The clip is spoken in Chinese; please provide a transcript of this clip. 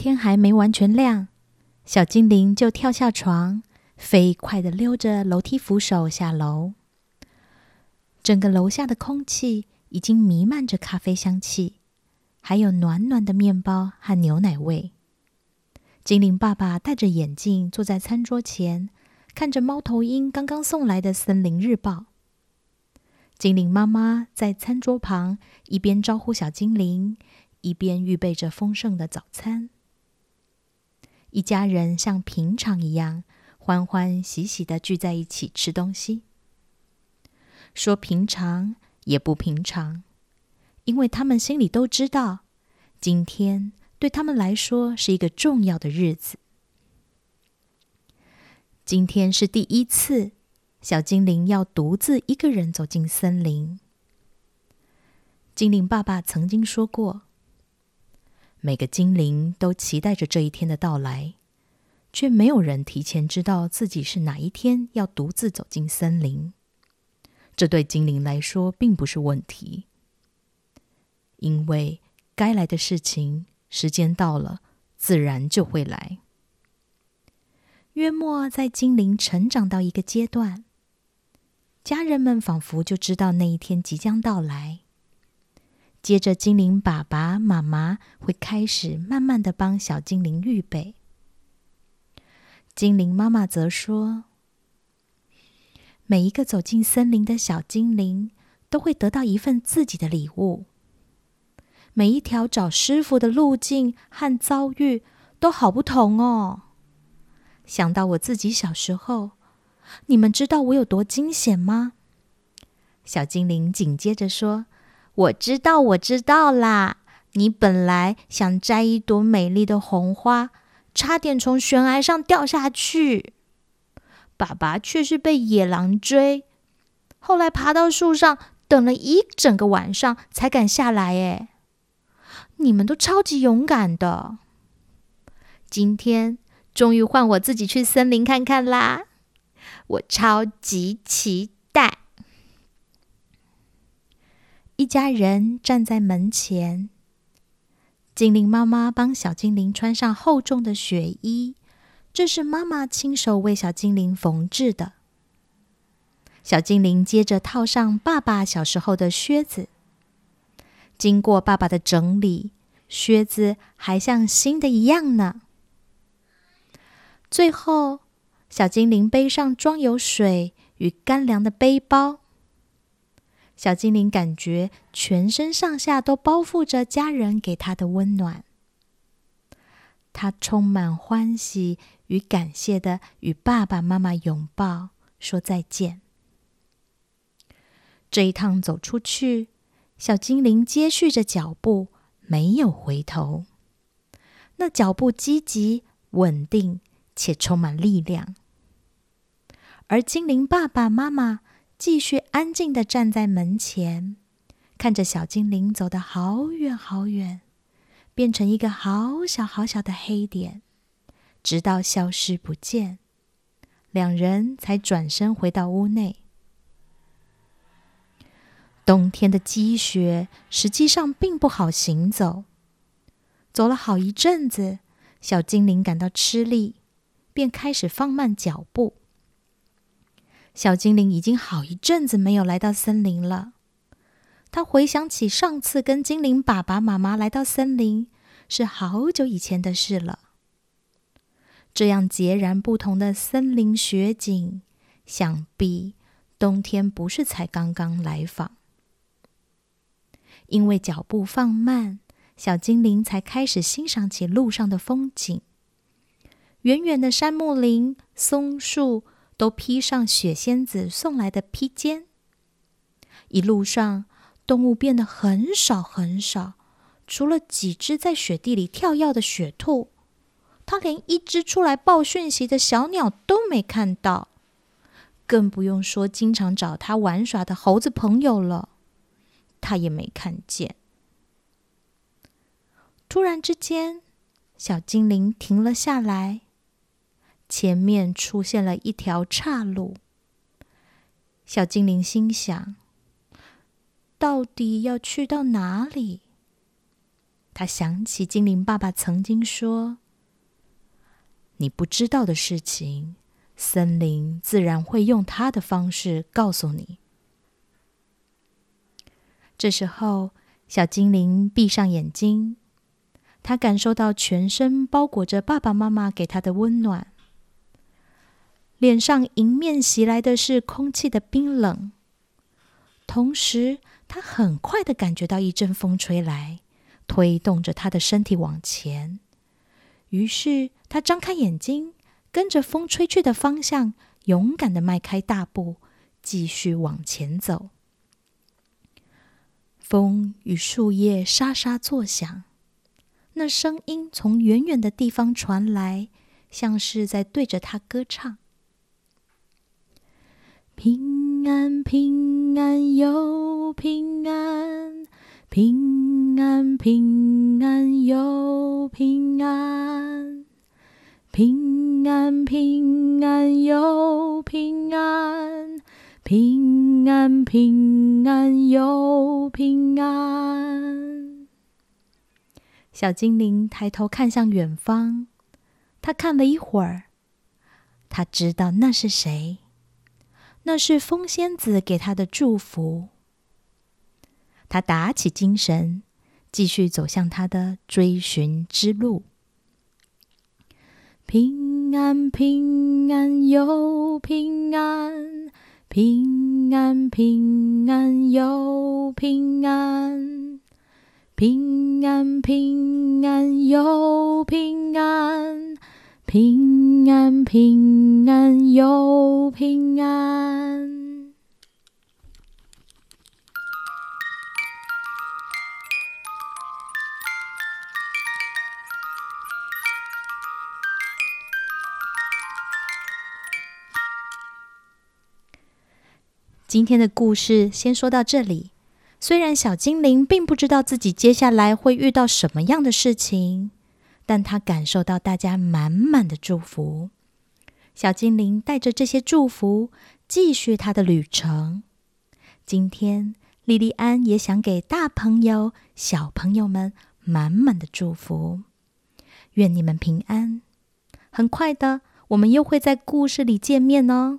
天还没完全亮，小精灵就跳下床，飞快的溜着楼梯扶手下楼。整个楼下的空气已经弥漫着咖啡香气，还有暖暖的面包和牛奶味。精灵爸爸戴着眼镜坐在餐桌前，看着猫头鹰刚刚送来的森林日报。精灵妈妈在餐桌旁一边招呼小精灵，一边预备着丰盛的早餐。一家人像平常一样欢欢喜喜的聚在一起吃东西。说平常也不平常，因为他们心里都知道，今天对他们来说是一个重要的日子。今天是第一次，小精灵要独自一个人走进森林。精灵爸爸曾经说过，每个精灵都期待着这一天的到来，却没有人提前知道自己是哪一天要独自走进森林。这对精灵来说并不是问题，因为该来的事情，时间到了，自然就会来。约莫在精灵成长到一个阶段，家人们仿佛就知道那一天即将到来。接着，精灵爸爸妈妈会开始慢慢的帮小精灵预备。精灵妈妈则说。每一个走进森林的小精灵都会得到一份自己的礼物。每一条找师傅的路径和遭遇都好不同哦。想到我自己小时候，你们知道我有多惊险吗？小精灵紧接着说：“我知道，我知道啦。你本来想摘一朵美丽的红花，差点从悬崖上掉下去。”爸爸却是被野狼追，后来爬到树上等了一整个晚上才敢下来。哎，你们都超级勇敢的。今天终于换我自己去森林看看啦，我超级期待。一家人站在门前，精灵妈妈帮小精灵穿上厚重的雪衣。这是妈妈亲手为小精灵缝制的。小精灵接着套上爸爸小时候的靴子。经过爸爸的整理，靴子还像新的一样呢。最后，小精灵背上装有水与干粮的背包。小精灵感觉全身上下都包覆着家人给他的温暖。他充满欢喜。与感谢的与爸爸妈妈拥抱，说再见。这一趟走出去，小精灵接续着脚步，没有回头。那脚步积极、稳定且充满力量。而精灵爸爸妈妈继续安静的站在门前，看着小精灵走得好远好远，变成一个好小好小的黑点。直到消失不见，两人才转身回到屋内。冬天的积雪实际上并不好行走，走了好一阵子，小精灵感到吃力，便开始放慢脚步。小精灵已经好一阵子没有来到森林了，他回想起上次跟精灵爸爸妈妈来到森林，是好久以前的事了。这样截然不同的森林雪景，想必冬天不是才刚刚来访。因为脚步放慢，小精灵才开始欣赏起路上的风景。远远的杉木林、松树都披上雪仙子送来的披肩。一路上，动物变得很少很少，除了几只在雪地里跳跃的雪兔。他连一只出来报讯息的小鸟都没看到，更不用说经常找他玩耍的猴子朋友了，他也没看见。突然之间，小精灵停了下来，前面出现了一条岔路。小精灵心想：到底要去到哪里？他想起精灵爸爸曾经说：“你不知道的事情，森林自然会用他的方式告诉你。”这时候，小精灵闭上眼睛，他感受到全身包裹着爸爸妈妈给他的温暖，脸上迎面袭来的是空气的冰冷，同时他很快的感觉到一阵风吹来，推动着他的身体往前。于是他张开眼睛，跟着风吹去的方向，勇敢的迈开大步，继续往前走。风与树叶沙沙作响，那声音从远远的地方传来，像是在对着他歌唱。平安，平安又平安，平安，平安又平安，平安，平安又平安。平安，平安又平安。小精灵抬头看向远方，他看了一会儿，他知道那是谁，那是风仙子给他的祝福。他打起精神，继续走向他的追寻之路。平安，平安又平安。平安，平安又平安，平安，平安又平安，平平安，平安又平安。今天的故事先说到这里。虽然小精灵并不知道自己接下来会遇到什么样的事情，但他感受到大家满满的祝福。小精灵带着这些祝福继续他的旅程。今天，莉莉安也想给大朋友、小朋友们满满的祝福。愿你们平安。很快的，我们又会在故事里见面哦。